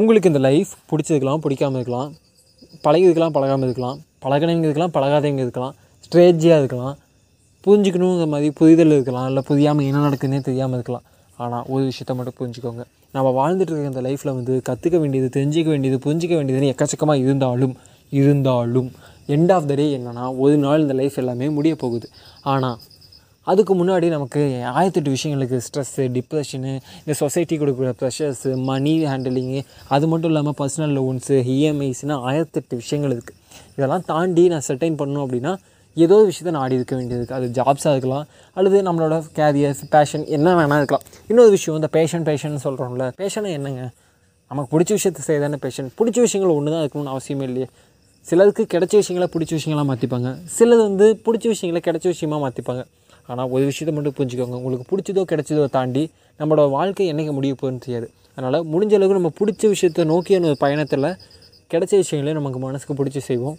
உங்களுக்கு இந்த லைஃப் பிடிச்சிருக்கலாம் பிடிக்காம இருக்கலாம். பழகிதுக்கலாம் பழகாமல் இருக்கலாம். பழகினவங்க இருக்கலாம் பழகாதவங்க இருக்கலாம். ஸ்ட்ரேஜியாக இருக்கலாம். புரிஞ்சுக்கணுங்கிற மாதிரி புரிதல் இருக்கலாம். இல்லை புரியாமல் என்ன நடக்குதுன்னே தெரியாமல் இருக்கலாம். ஆனால் ஒரு விஷயத்த மட்டும் புரிஞ்சுக்கோங்க. நம்ம வாழ்ந்துட்டு இருக்க இந்த லைஃப்பில் வந்து கற்றுக்க வேண்டியது தெரிஞ்சிக்க வேண்டியது புரிஞ்சிக்க வேண்டியதுன்னு எக்கச்சக்கமாக இருந்தாலும் இருந்தாலும் எண்ட் ஆஃப் த டே என்னன்னா ஒரு நாள் இந்த லைஃப் எல்லாமே முடிய போகுது. ஆனால் அதுக்கு முன்னாடி நமக்கு ஆயிரத்தெட்டு விஷயங்களுக்கு ஸ்ட்ரெஸ்ஸு டிப்ரெஷனு இந்த சொசைட்டி கொடுக்குற ப்ரெஷர்ஸு மணி ஹேண்டலிங்கு அது மட்டும் இல்லாமல் பர்சனல் லோன்ஸு இஎம்ஐஸ்னால் ஆயிரத்தெட்டு விஷயங்கள் இருக்குது இதெல்லாம் தாண்டி நான் செட்டைன் பண்ணணும் அப்படின்னா ஏதோ ஒரு விஷயத்தை நாடி இருக்க வேண்டியது இருக்குது அது ஜாப்ஸாக இருக்கலாம் அல்லது நம்மளோட கேரியர்ஸ் பேஷன் என்ன வேணால் இருக்கலாம். இன்னொரு விஷயம் இந்த பேஷன் பேஷன் சொல்கிறோம்ல பேஷனை என்னங்க? நமக்கு பிடிச்ச விஷயத்தை செய்யதான பேஷன் பிடிச்ச விஷயங்கள் ஒன்று தான் இருக்கணும்னு அவசியமே இல்லையே. சிலருக்கு கிடைச்ச விஷயங்களை பிடிச்ச விஷயங்களாக மாற்றிப்பாங்க சிலது வந்து பிடிச்ச விஷயங்களை கிடைச்ச விஷயமா மாற்றிப்பாங்க ஆனால் ஒரு விஷயத்தை மட்டும் புரிஞ்சுக்கோங்க. உங்களுக்கு பிடிச்சதோ கிடைச்சதோ தாண்டி நம்மளோட வாழ்க்கை என்றைக்கு முடிய போகணும்னு தெரியாது. அதனால் முடிஞ்ச அளவுக்கு நம்ம பிடிச்ச விஷயத்தை நோக்கியான ஒரு பயணத்தில் கிடைச்ச விஷயங்களே நமக்கு மனசுக்கு பிடிச்சி செய்வோம்.